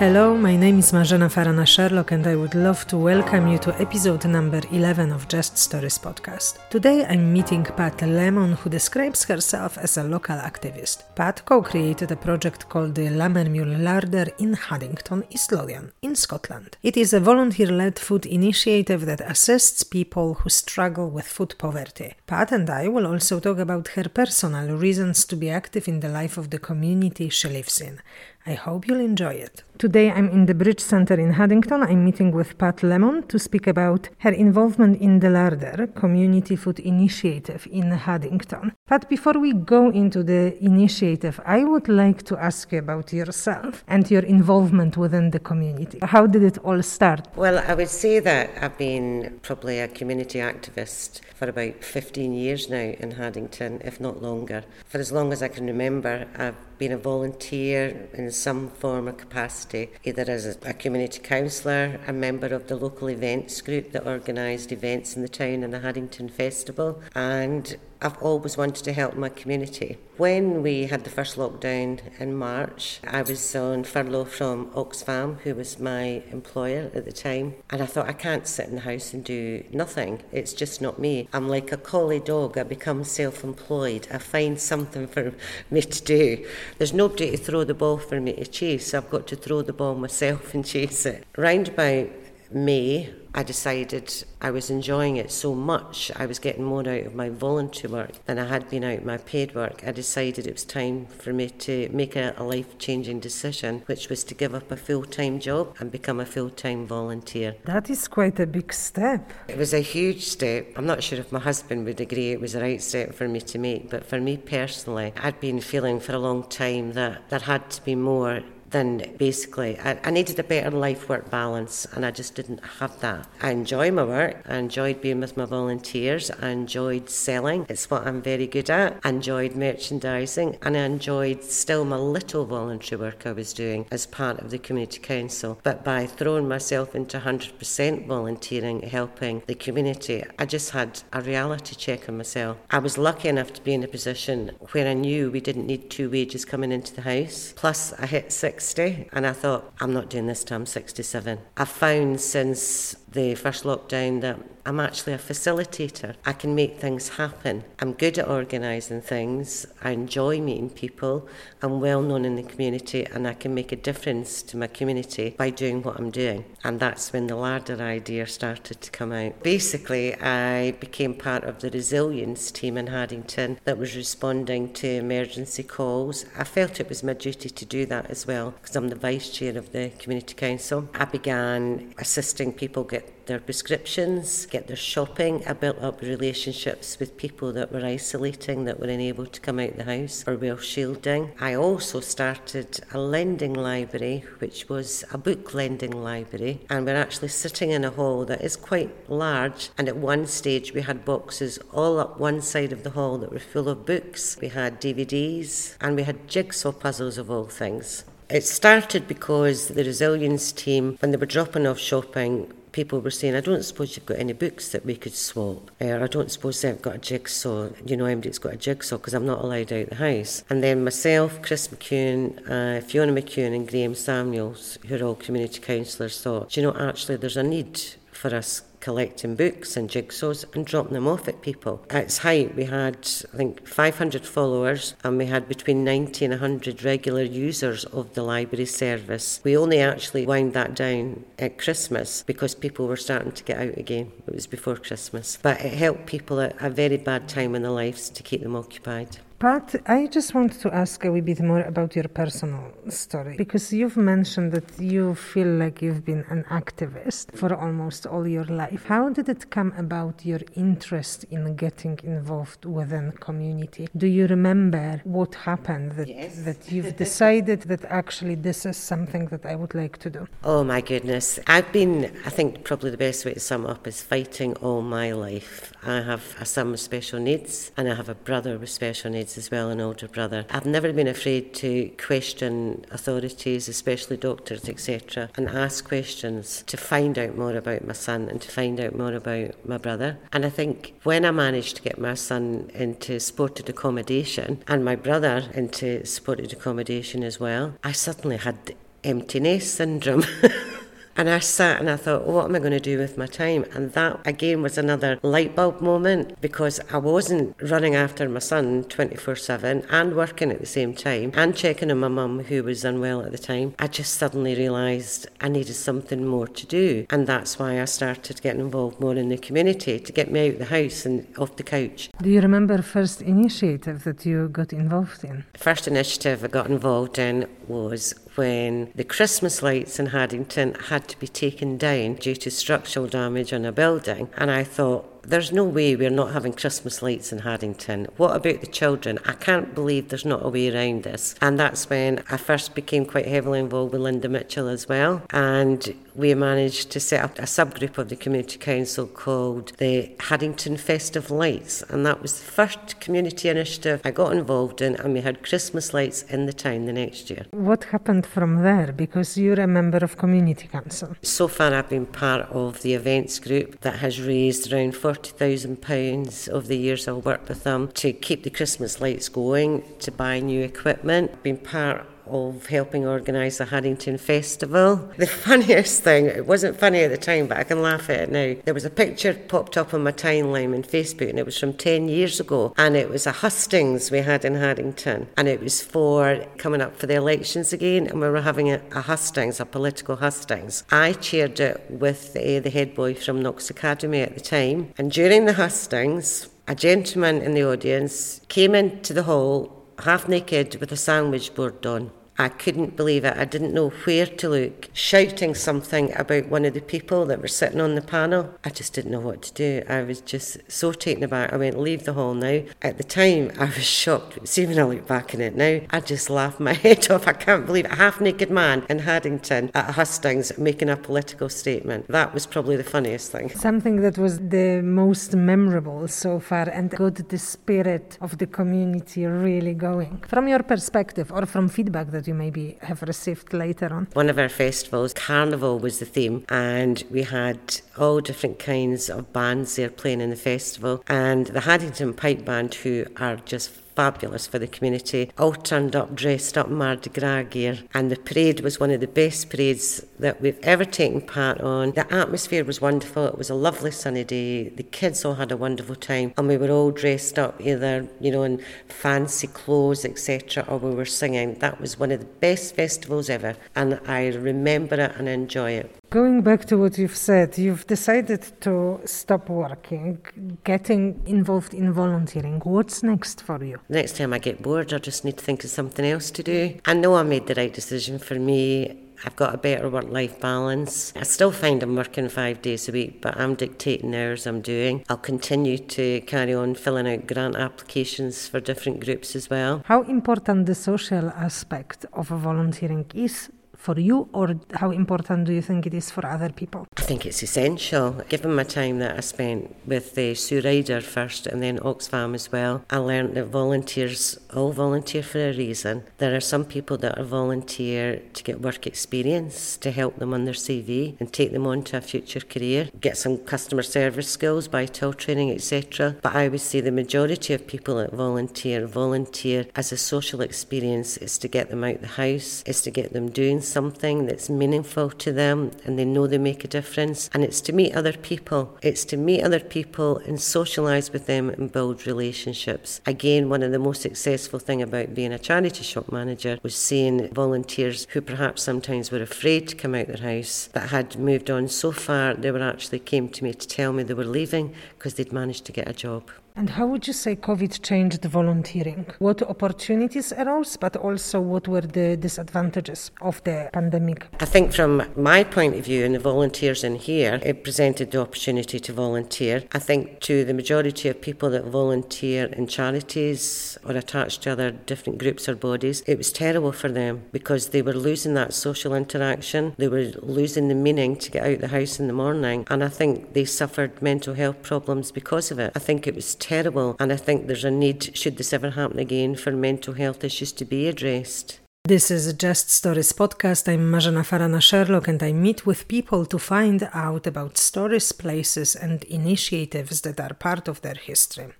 Hello, my name is Marzena Farana Sherlock, and I would love to welcome you to episode number 11 of Just Stories podcast. Today I'm meeting Pat Lemon, who describes herself as a local activist. Pat co created a project called the Lammermuir Larder in Haddington, East Lothian, in Scotland. It is a volunteer led food initiative that assists people who struggle with food poverty. Pat and I will also talk about her personal reasons to be active in the life of the community she lives in. I hope you'll enjoy it. Today I'm in the Bridge Centre in Haddington. I'm meeting with Pat Lemon to speak about her involvement in the Larder Community Food Initiative in Haddington. Pat, before we go into the initiative, I would like to ask you about yourself and your involvement within the community. How did it all start? Well, I would say that I've been probably a community activist for about 15 years now in Haddington, if not longer. For as long as I can remember, I've been a volunteer in some form or capacity, either as a, community councillor, a member of the local events group that organised events in the town and the Haddington Festival, and I've always wanted to help my community. When we had the first lockdown in March, I was on furlough from Oxfam, who was my employer at the time, and I thought I can't sit in the house and do nothing. It's just not me. I'm like a collie dog. I become self-employed. I find something for me to do. There's nobody to throw the ball for me to chase. I've got to throw the ball myself and chase it. Round about May, I decided I was enjoying it so much, I was getting more out of my voluntary work than I had been out of my paid work. I decided it was time for me to make a, a life changing decision, which was to give up a full time job and become a full time volunteer. That is quite a big step. It was a huge step. I'm not sure if my husband would agree it was the right step for me to make, but for me personally, I'd been feeling for a long time that there had to be more then basically I, I needed a better life work balance and I just didn't have that. I enjoy my work, I enjoyed being with my volunteers, I enjoyed selling, it's what I'm very good at, I enjoyed merchandising, and I enjoyed still my little voluntary work I was doing as part of the community council. But by throwing myself into 100% volunteering, helping the community, I just had a reality check on myself. I was lucky enough to be in a position where I knew we didn't need two wages coming into the house. Plus, I hit six 60 and I thought, I'm not doing this till I'm 67. I've found since the first lockdown that I'm actually a facilitator. I can make things happen. I'm good at organising things. I enjoy meeting people. I'm well known in the community and I can make a difference to my community by doing what I'm doing. And that's when the larder idea started to come out. Basically, I became part of the resilience team in Haddington that was responding to emergency calls. I felt it was my duty to do that as well because I'm the vice chair of the community council. I began assisting people get their prescriptions, get their shopping. I built up relationships with people that were isolating, that were unable to come out the house or well shielding. I also started a lending library, which was a book lending library, and we're actually sitting in a hall that is quite large. And at one stage, we had boxes all up one side of the hall that were full of books. We had DVDs and we had jigsaw puzzles of all things. It started because the resilience team, when they were dropping off shopping, people were saying, I don't suppose you've got any books that we could swap. Or I don't suppose they've got a jigsaw. You know, anybody's got a jigsaw because I'm not allowed out the house. And then myself, Chris McCune, uh, Fiona McCune, and Graham Samuels, who are all community councillors, thought, you know, actually there's a need for us collecting books and jigsaws and dropping them off at people. At its height, we had, I think, 500 followers and we had between 90 and 100 regular users of the library service. We only actually wound that down at Christmas because people were starting to get out again. It was before Christmas. But it helped people at a very bad time in their lives to keep them occupied. Pat, I just want to ask a wee bit more about your personal story because you've mentioned that you feel like you've been an activist for almost all your life. How did it come about your interest in getting involved within community? Do you remember what happened that, yes. that you've decided that actually this is something that I would like to do? Oh my goodness. I've been, I think probably the best way to sum up is fighting all my life. I have a son with special needs and I have a brother with special needs as well, an older brother. I've never been afraid to question authorities, especially doctors, etc., and ask questions to find out more about my son and to find out more about my brother. And I think when I managed to get my son into supported accommodation and my brother into supported accommodation as well, I suddenly had emptiness syndrome. And I sat and I thought, what am I going to do with my time? And that again was another light bulb moment because I wasn't running after my son 24 7 and working at the same time and checking on my mum who was unwell at the time. I just suddenly realised I needed something more to do. And that's why I started getting involved more in the community to get me out of the house and off the couch. Do you remember first initiative that you got involved in? First initiative I got involved in was when the Christmas lights in Haddington had to be taken down due to structural damage on a building. And I thought, there's no way we're not having Christmas lights in Haddington. What about the children? I can't believe there's not a way around this. And that's when I first became quite heavily involved with Linda Mitchell as well. And we managed to set up a subgroup of the Community Council called the Haddington Festive Lights. And that was the first community initiative I got involved in. And we had Christmas lights in the town the next year. What happened from there? Because you're a member of Community Council. So far, I've been part of the events group that has raised around £40,000 over the years I've worked with them to keep the Christmas lights going, to buy new equipment, been part of helping organise the Haddington Festival. The funniest thing, it wasn't funny at the time, but I can laugh at it now. There was a picture popped up on my timeline on Facebook, and it was from 10 years ago, and it was a hustings we had in Haddington, and it was for coming up for the elections again, and we were having a, a hustings, a political hustings. I chaired it with uh, the head boy from Knox Academy at the time, and during the hustings, a gentleman in the audience came into the hall half naked with a sandwich board on. I couldn't believe it. I didn't know where to look. Shouting something about one of the people that were sitting on the panel. I just didn't know what to do. I was just so taken aback. I went, leave the hall now. At the time, I was shocked. See, when I look back on it now, I just laughed my head off. I can't believe. A half naked man in Haddington at Hustings making a political statement. That was probably the funniest thing. Something that was the most memorable so far and got the spirit of the community really going. From your perspective or from feedback that you maybe have received later on? One of our festivals, Carnival was the theme, and we had all different kinds of bands there playing in the festival. And the Haddington Pipe Band, who are just fabulous for the community. All turned up dressed up Mardi Gras gear, and the parade was one of the best parades that we've ever taken part on. The atmosphere was wonderful. It was a lovely sunny day. The kids all had a wonderful time, and we were all dressed up either, you know, in fancy clothes, etc., or we were singing. That was one of the best festivals ever, and I remember it and enjoy it. Going back to what you've said, you've decided to stop working, getting involved in volunteering. What's next for you? Next time I get bored, I just need to think of something else to do. I know I made the right decision for me. I've got a better work life balance. I still find I'm working five days a week, but I'm dictating hours I'm doing. I'll continue to carry on filling out grant applications for different groups as well. How important the social aspect of volunteering is for you, or how important do you think it is for other people? I think it's essential. Given my time that I spent with the Sue Ryder first and then Oxfam as well, I learned that volunteers all volunteer for a reason. There are some people that are volunteer to get work experience to help them on their CV and take them on to a future career, get some customer service skills by till training, etc. But I would say the majority of people that volunteer volunteer as a social experience is to get them out the house, is to get them doing something that's meaningful to them and they know they make a difference. And it's to meet other people. It's to meet other people and socialise with them and build relationships. Again, one of the most successful things about being a charity shop manager was seeing volunteers who perhaps sometimes were afraid to come out their house that had moved on so far they were actually came to me to tell me they were leaving because they'd managed to get a job. And how would you say COVID changed volunteering? What opportunities arose, but also what were the disadvantages of the pandemic? I think, from my point of view, and the volunteers in here, it presented the opportunity to volunteer. I think to the majority of people that volunteer in charities or attached to other different groups or bodies, it was terrible for them because they were losing that social interaction. They were losing the meaning to get out of the house in the morning. And I think they suffered mental health problems because of it. I think it was terrible. And I think there's a need, should this ever happen again, for mental health issues to be addressed. This is Just Stories podcast. I'm Marzena Farana Sherlock and I meet with people to find out about stories, places, and initiatives that are part of their history.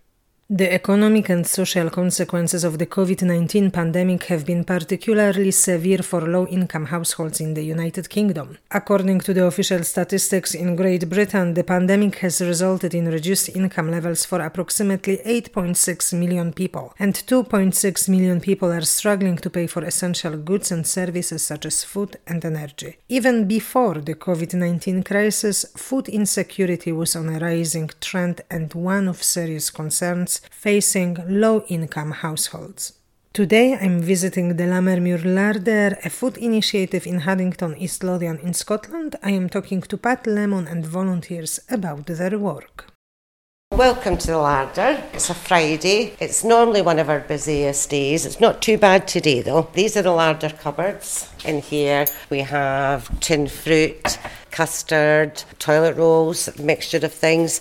The economic and social consequences of the COVID 19 pandemic have been particularly severe for low income households in the United Kingdom. According to the official statistics in Great Britain, the pandemic has resulted in reduced income levels for approximately 8.6 million people, and 2.6 million people are struggling to pay for essential goods and services such as food and energy. Even before the COVID 19 crisis, food insecurity was on a rising trend and one of serious concerns facing low income households. Today I'm visiting the Lammermuir Larder, a food initiative in Haddington, East Lothian in Scotland. I am talking to Pat Lemon and volunteers about their work. Welcome to the larder. It's a Friday. It's normally one of our busiest days. It's not too bad today though. These are the larder cupboards. In here we have tin fruit, custard, toilet rolls, mixture of things.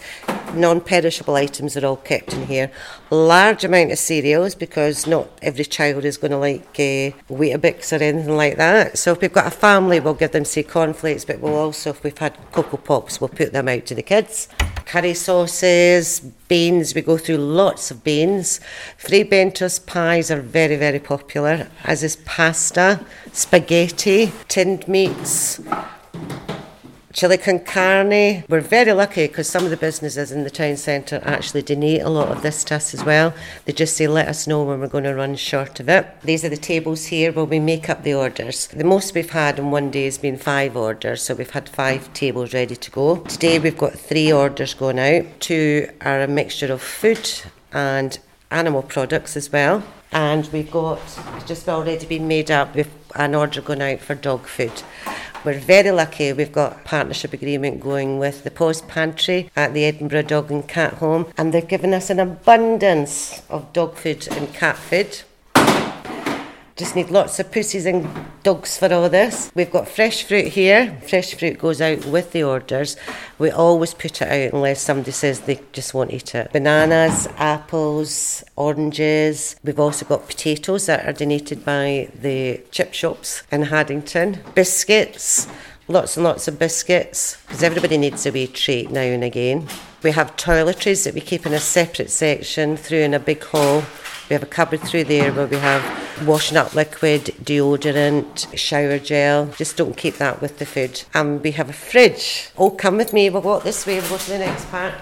Non-perishable items are all kept in here. Large amount of cereals because not every child is going to like uh, Weetabix or anything like that. So if we've got a family, we'll give them say cornflakes, but we'll also, if we've had Cocoa Pops, we'll put them out to the kids. Curry sauces, beans. We go through lots of beans. Fray Bentos pies are very, very popular, as is pasta, spaghetti, tinned meats, chili con carne. We're very lucky because some of the businesses in the town centre actually donate a lot of this to us as well. They just say, let us know when we're going to run short of it. These are the tables here where we make up the orders. The most we've had in one day has been five orders, so we've had five tables ready to go. Today we've got three orders going out. Two are a mixture of food and animal products as well. And we've got just already been made up with an order going out for dog food. We're very lucky. We've got a partnership agreement going with the Paws Pantry at the Edinburgh Dog and Cat Home, and they've given us an abundance of dog food and cat food. Just need lots of pussies and dogs for all this. We've got fresh fruit here. Fresh fruit goes out with the orders. We always put it out unless somebody says they just won't eat it. Bananas, apples, oranges. We've also got potatoes that are donated by the chip shops in Haddington. Biscuits lots and lots of biscuits because everybody needs a wee treat now and again. We have toiletries that we keep in a separate section through in a big hall. We have a cupboard through there where we have washing up liquid, deodorant, shower gel. Just don't keep that with the food. And we have a fridge. Oh, come with me. We'll walk this way. We'll go to the next part.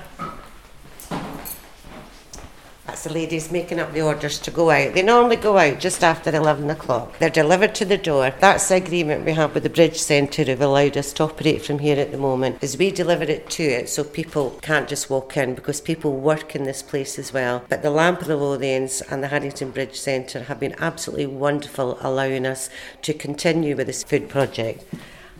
That's the ladies making up the orders to go out. They normally go out just after 11 o'clock. They're delivered to the door. That's the agreement we have with the Bridge Centre who've allowed us to operate from here at the moment, is we deliver it to it so people can't just walk in because people work in this place as well. But the Lamp of the Lothians and the Haddington Bridge Centre have been absolutely wonderful allowing us to continue with this food project.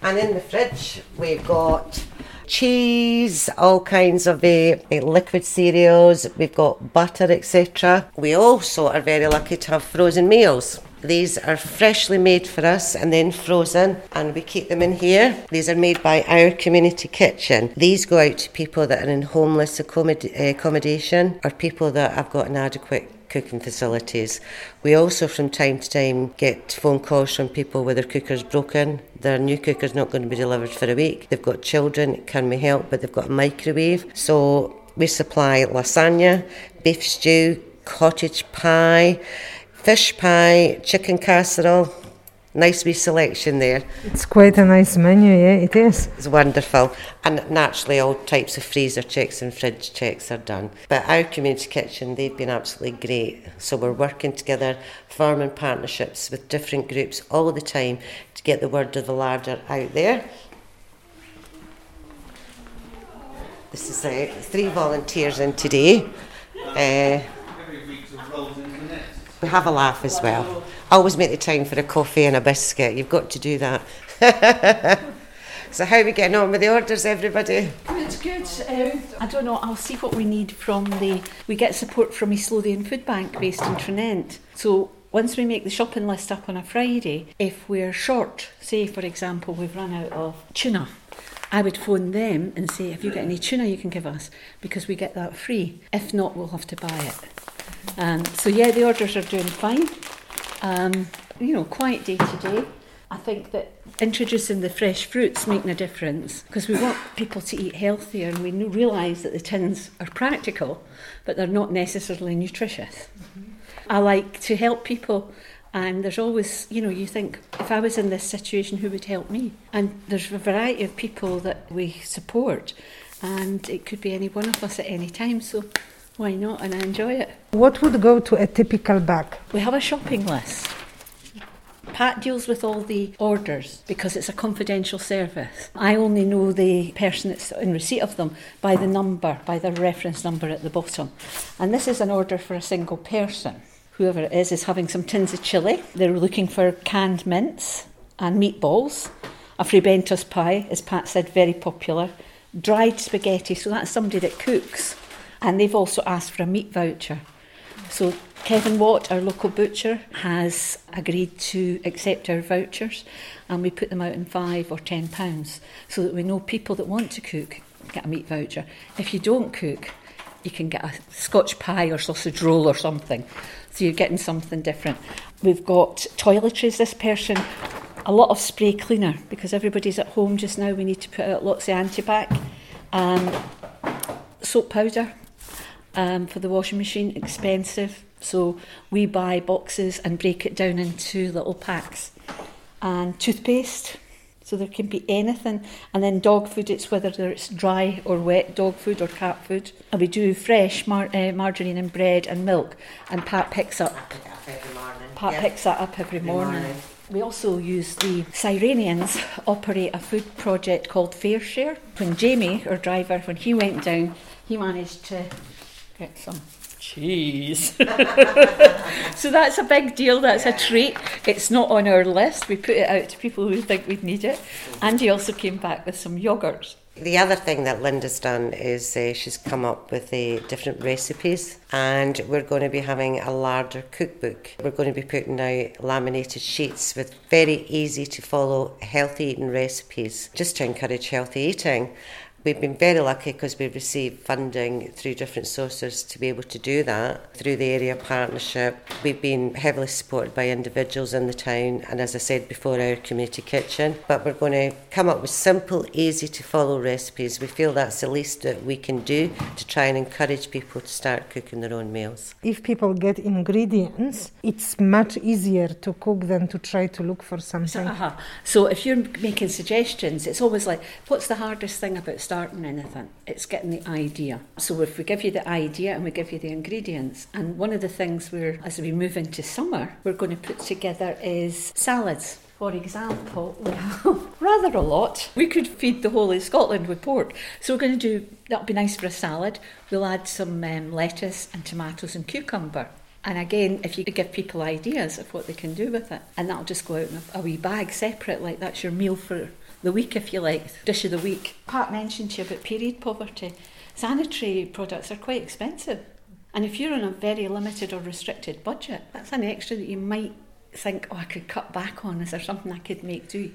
And in the fridge, we've got cheese, all kinds of uh, liquid cereals, we've got butter, etc. We also are very lucky to have frozen meals. These are freshly made for us and then frozen, and we keep them in here. These are made by our community kitchen. These go out to people that are in homeless accommod- accommodation or people that have got inadequate cooking facilities. We also, from time to time, get phone calls from people where their cooker's broken. Their new cooker's not going to be delivered for a week. They've got children, can we help? But they've got a microwave. So we supply lasagna, beef stew, cottage pie, fish pie, chicken casserole, nice wee selection there. It's quite a nice menu, yeah, it is. It's wonderful. And naturally, all types of freezer checks and fridge checks are done. But our community kitchen, they've been absolutely great. So we're working together, forming partnerships with different groups all the time to get the word of the larder out there. This is uh, three volunteers in today. Uh, have a laugh as well. I Always make the time for a coffee and a biscuit. You've got to do that. so how are we getting on with the orders, everybody? Good, good. Um, I don't know. I'll see what we need from the. We get support from East Lothian Food Bank based in Tranent. So once we make the shopping list up on a Friday, if we're short, say for example we've run out of tuna, I would phone them and say, "Have you got any tuna you can give us?" Because we get that free. If not, we'll have to buy it. Um, so yeah, the orders are doing fine. Um, you know, quiet day today. I think that introducing the fresh fruits making a difference because we want people to eat healthier and we realise that the tins are practical but they're not necessarily nutritious. Mm-hmm. I like to help people and there's always, you know, you think if I was in this situation, who would help me? And there's a variety of people that we support, and it could be any one of us at any time. So why not? And I enjoy it. What would go to a typical bag? We have a shopping list. Pat deals with all the orders because it's a confidential service. I only know the person that's in receipt of them by the number, by the reference number at the bottom. And this is an order for a single person. Whoever it is is having some tins of chilli. They're looking for canned mince and meatballs. A Fray Bentos pie, as Pat said, very popular. Dried spaghetti, so that's somebody that cooks. And they've also asked for a meat voucher. So Kevin Watt, our local butcher, has agreed to accept our vouchers and we put them out in five or ten pounds so that we know people that want to cook get a meat voucher. If you don't cook, you can get a Scotch pie or sausage roll or something. So you're getting something different. We've got toiletries, this person, a lot of spray cleaner because everybody's at home just now. We need to put out lots of antibac. Um, soap powder um, for the washing machine, expensive. So we buy boxes and break it down into little packs. And toothpaste, so there can be anything. And then dog food, it's whether it's dry or wet dog food or cat food. And we do fresh mar- uh, margarine and bread and milk. And Pat picks up. Pat yep. picks that up every, every morning. morning. We also use the Cyrenians operate a food project called FareShare. When Jamie, our driver, when he went down, he managed to get some cheese. so that's a big deal, that's a treat. It's not on our list. We put it out to people who think we'd need it. And he also came back with some yogurts. The other thing that Linda's done is uh, she's come up with uh, different recipes, and we're going to be having a larger cookbook. We're going to be putting out laminated sheets with very easy to follow healthy eating recipes just to encourage healthy eating. We've been very lucky because we've received funding through different sources to be able to do that. Through the area partnership, we've been heavily supported by individuals in the town and, as I said before, our community kitchen. But we're going to come up with simple, easy to follow recipes. We feel that's the least that we can do to try and encourage people to start cooking their own meals. If people get ingredients, it's much easier to cook than to try to look for something. So, uh-huh. so if you're making suggestions, it's always like, what's the hardest thing about starting? Starting anything, it's getting the idea. So if we give you the idea and we give you the ingredients, and one of the things we're, as we move into summer, we're going to put together is salads. For example, we have rather a lot. We could feed the whole of Scotland with pork. So we're going to do, that'll be nice for a salad. We'll add some um, lettuce and tomatoes and cucumber. And again, if you could give people ideas of what they can do with it, and that'll just go out in a, a wee bag separate, like that's your meal for the week, if you like, dish of the week. Pat mentioned to you about period poverty. Sanitary products are quite expensive. And if you're on a very limited or restricted budget, that's an extra that you might think, oh, I could cut back on. Is there something I could make do?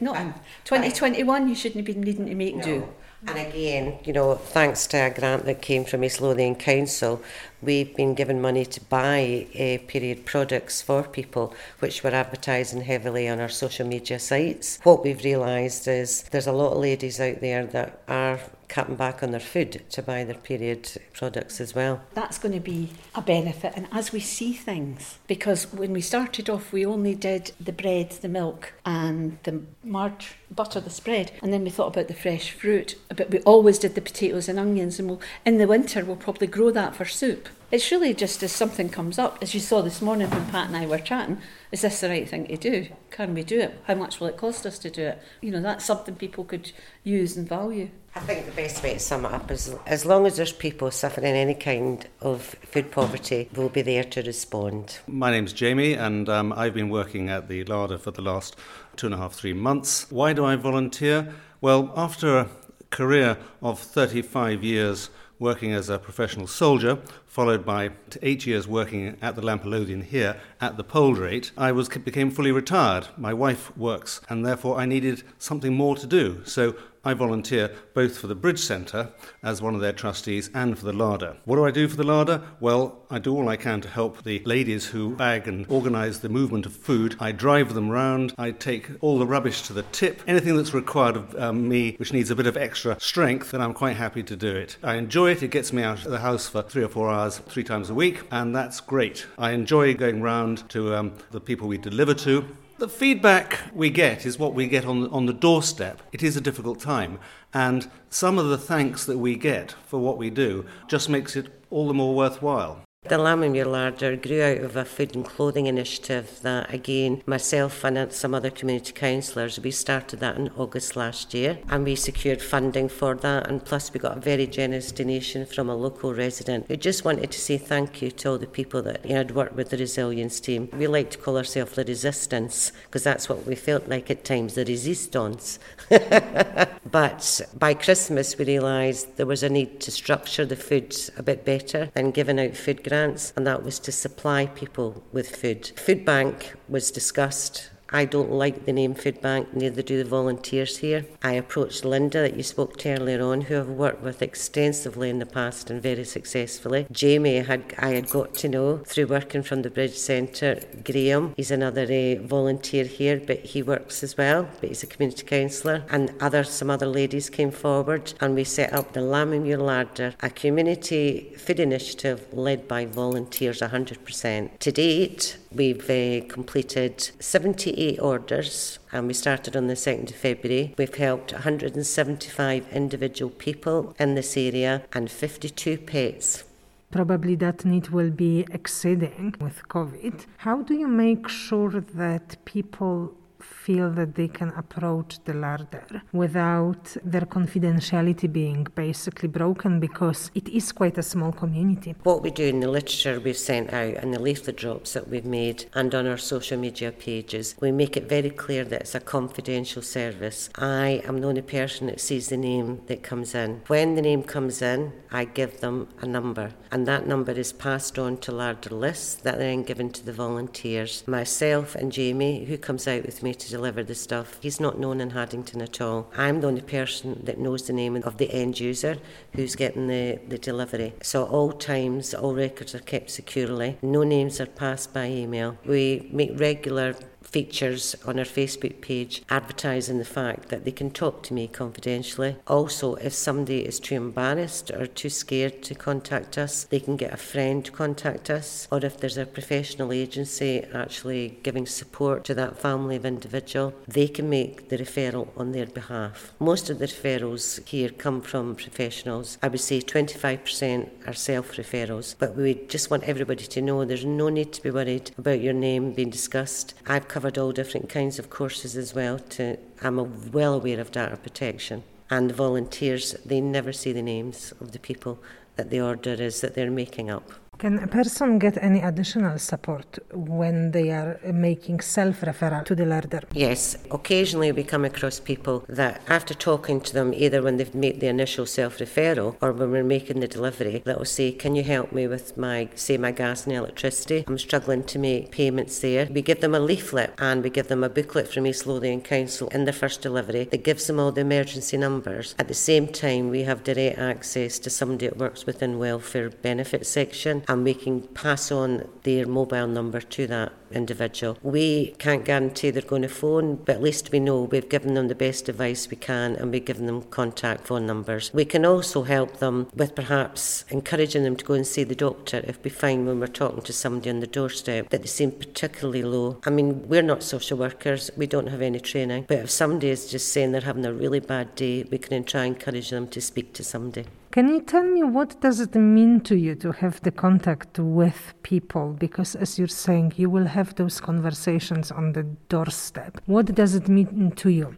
No, in 2021, you shouldn't be needing to make no. do. And again, you know, thanks to a grant that came from East Lothian Council, we've been given money to buy uh, period products for people, which we're advertising heavily on our social media sites. What we've realised is there's a lot of ladies out there that are cutting back on their food to buy their period products as well. That's going to be a benefit. And as we see things, because when we started off, we only did the bread, the milk, and the marge butter, the spread, and then we thought about the fresh fruit. But we always did the potatoes and onions, and we'll, in the winter we'll probably grow that for soup. It's really just as something comes up, as you saw this morning when Pat and I were chatting, is this the right thing to do? Can we do it? How much will it cost us to do it? You know, that's something people could use and value. I think the best way to sum it up is as long as there's people suffering any kind of food poverty, we'll be there to respond. My name's Jamie, and um, I've been working at the larder for the last two and a half, three months. Why do I volunteer? Well, after a career of 35 years working as a professional soldier, followed by eight years working at the Lamp of Lothian here at the Poldrate, I was became fully retired. My wife works, and therefore I needed something more to do. So I volunteer both for the Bridge Centre as one of their trustees and for the Larder. What do I do for the Larder? Well, I do all I can to help the ladies who bag and organise the movement of food. I drive them round, I take all the rubbish to the tip. Anything that's required of um, me which needs a bit of extra strength, then I'm quite happy to do it. I enjoy it, it gets me out of the house for three or four hours, three times a week, and that's great. I enjoy going round to um, the people we deliver to. The feedback we get is what we get on, on the doorstep. It is a difficult time, and some of the thanks that we get for what we do just makes it all the more worthwhile. The Lammermuir Larder grew out of a food and clothing initiative that, again, myself and uh, some other community councillors, we started that in August last year and we secured funding for that. And plus, we got a very generous donation from a local resident who just wanted to say thank you to all the people that you know, had worked with the resilience team. We like to call ourselves the resistance because that's what we felt like at times the resistance. but by Christmas, we realised there was a need to structure the food a bit better than giving out food grants, and that was to supply people with food. Food bank was discussed I don't like the name Food Bank, neither do the volunteers here. I approached Linda, that you spoke to earlier on, who I've worked with extensively in the past and very successfully. Jamie, had, I had got to know through working from the Bridge Centre. Graham, he's another uh, volunteer here, but he works as well, but he's a community councillor. And other some other ladies came forward, and we set up the Lammermuir Larder, a community food initiative led by volunteers 100%. To date, we've uh, completed 78 orders and we started on the 2nd of February. We've helped 175 individual people in this area and 52 pets. Probably that need will be exceeding with COVID. How do you make sure that people feel that they can approach the larder without their confidentiality being basically broken because it is quite a small community. What we do in the literature we've sent out and the leaflet drops that we've made and on our social media pages, we make it very clear that it's a confidential service. I am the only person that sees the name that comes in. When the name comes in, I give them a number and that number is passed on to larder lists that are then given to the volunteers. Myself and Jamie, who comes out with me to deliver the stuff. He's not known in Haddington at all. I'm the only person that knows the name of the end user who's getting the, the delivery. So all times, all records are kept securely. No names are passed by email. We make regular features on our Facebook page advertising the fact that they can talk to me confidentially. Also, if somebody is too embarrassed or too scared to contact us, they can get a friend to contact us, or if there's a professional agency actually giving support to that family of individual, they can make the referral on their behalf. Most of the referrals here come from professionals. I would say 25% are self referrals, but we just want everybody to know there's no need to be worried about your name being discussed. I've covered all different kinds of courses as well. To I'm well aware of data protection and the volunteers. They never see the names of the people that the order is that they're making up. Can a person get any additional support when they are making self referral to the larder? Yes. Occasionally we come across people that, after talking to them, either when they've made the initial self referral or when we're making the delivery, that will say, Can you help me with my, say, my gas and electricity? I'm struggling to make payments there. We give them a leaflet and we give them a booklet from East Lothian Council in their first delivery that gives them all the emergency numbers. At the same time, we have direct access to somebody that works within welfare benefit section and we can pass on their mobile number to that individual. We can't guarantee they're going to phone, but at least we know we've given them the best advice we can and we've given them contact phone numbers. We can also help them with perhaps encouraging them to go and see the doctor if we find when we're talking to somebody on the doorstep that they seem particularly low. I mean, we're not social workers, we don't have any training, but if somebody is just saying they're having a really bad day, we can try and encourage them to speak to somebody. Can you tell me what does it mean to you to have the contact with people? Because as you're saying, you will have those conversations on the doorstep. What does it mean to you?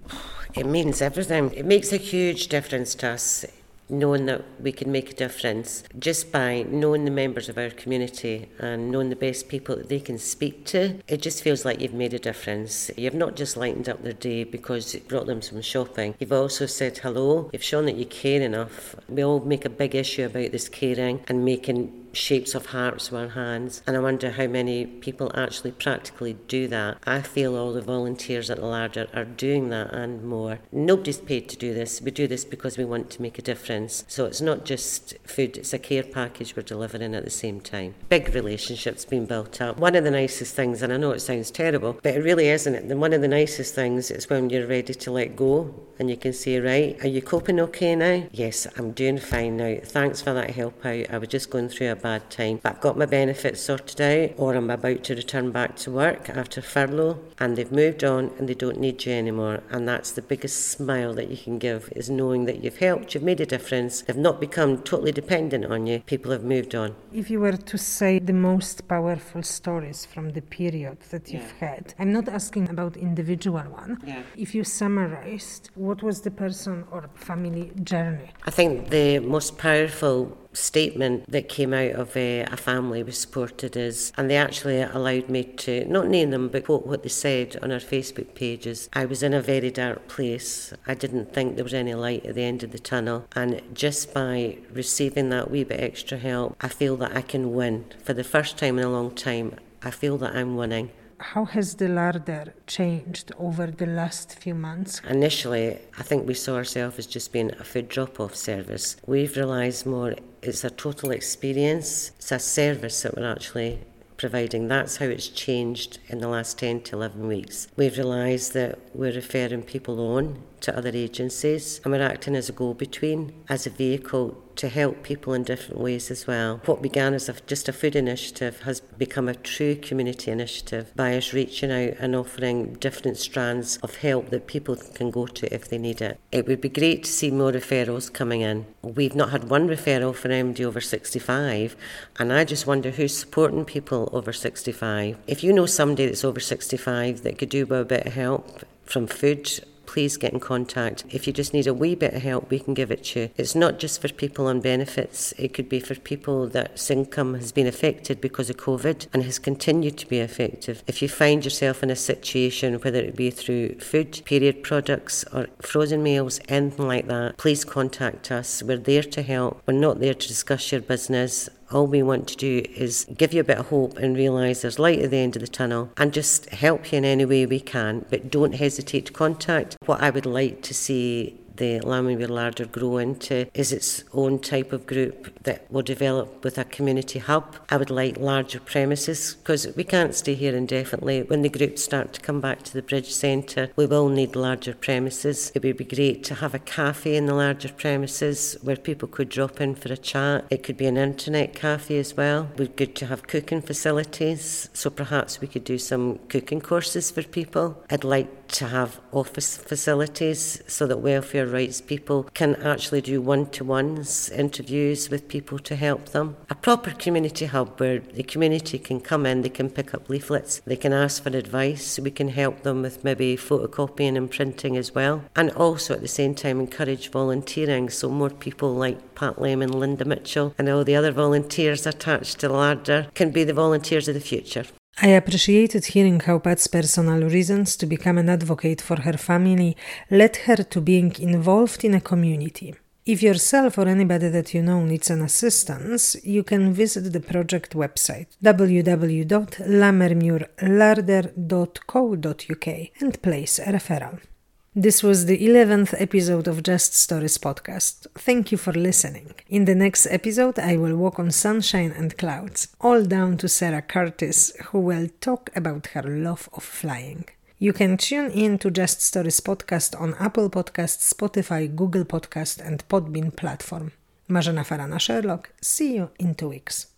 It means everything. It makes a huge difference to us knowing that we can make a difference just by knowing the members of our community and knowing the best people that they can speak to. It just feels like you've made a difference. You've not just lightened up their day because it brought them some shopping. You've also said hello. You've shown that you care enough. We all make a big issue about this caring and making shapes of hearts with our hands. And I wonder how many people actually practically do that. I feel all the volunteers at the Larder are doing that and more. Nobody's paid to do this. We do this because we want to make a difference. So it's not just food, it's a care package we're delivering at the same time. Big relationships being built up. One of the nicest things, and I know it sounds terrible, but it really isn't it. One of the nicest things is when you're ready to let go and you can say, right, are you coping okay now? Yes, I'm doing fine now. Thanks for that help out. I was just going through a bad time, but I've got my benefits sorted out, or I'm about to return back to work after furlough, and they've moved on and they don't need you anymore. And that's the biggest smile that you can give is knowing that you've helped, you've made a difference, they've not become totally dependent on you. People have moved on. If you were to say the most powerful stories from the period that you've yeah. had, I'm not asking about individual one. Yeah. If you summarized, what was the person or family journey? I think the most powerful statement that came out of uh, a family we supported us, and they actually allowed me to not name them but quote what they said on our Facebook pages. I was in a very dark place. I didn't think there was any light at the end of the tunnel, and just by receiving that wee bit extra help, I feel that I can win. For the first time in a long time, I feel that I'm winning. How has the larder changed over the last few months? Initially, I think we saw ourselves as just being a food drop off service. We've realised more it's a total experience, it's a service that we're actually providing. That's how it's changed in the last 10 to 11 weeks. We've realised that we're referring people on to other agencies and we're acting as a go between, as a vehicle to help people in different ways as well. What began as a, just a food initiative has become a true community initiative by us reaching out and offering different strands of help that people can go to if they need it. It would be great to see more referrals coming in. We've not had one referral for MD over 65, and I just wonder who's supporting people over 65. If you know somebody that's over 65 that could do with a bit of help from food please get in contact. If you just need a wee bit of help, we can give it to you. It's not just for people on benefits, it could be for people that's income has been affected because of COVID and has continued to be effective. If you find yourself in a situation, whether it be through food, period products, or frozen meals, anything like that, please contact us. We're there to help. We're not there to discuss your business all we want to do is give you a bit of hope and realise there's light at the end of the tunnel and just help you in any way we can. But don't hesitate to contact. What I would like to see the Lammermuir Larder grow into is its own type of group that will develop with a community hub. I would like larger premises because we can't stay here indefinitely. When the groups start to come back to the Bridge Centre, we will need larger premises. It would be great to have a cafe in the larger premises where people could drop in for a chat. It could be an internet cafe as well. It would be good to have cooking facilities, so perhaps we could do some cooking courses for people. I'd like to have office facilities so that welfare rights people can actually do one to ones interviews with people to help them. A proper community hub where the community can come in, they can pick up leaflets, they can ask for advice, we can help them with maybe photocopying and printing as well, and also at the same time encourage volunteering so more people like Pat Lemon, Linda Mitchell, and all the other volunteers attached to Larder can be the volunteers of the future. I appreciated hearing how Pat's personal reasons to become an advocate for her family led her to being involved in a community. If yourself or anybody that you know needs an assistance, you can visit the project website www.lammermuirlarder.co.uk and place a referral. This was the 11th episode of Just Stories podcast. Thank you for listening. In the next episode, I will walk on sunshine and clouds, all down to Sarah Curtis, who will talk about her love of flying. You can tune in to Just Stories podcast on Apple Podcasts, Spotify, Google Podcast, and Podbean platform. Marzena Farana Sherlock. See you in two weeks.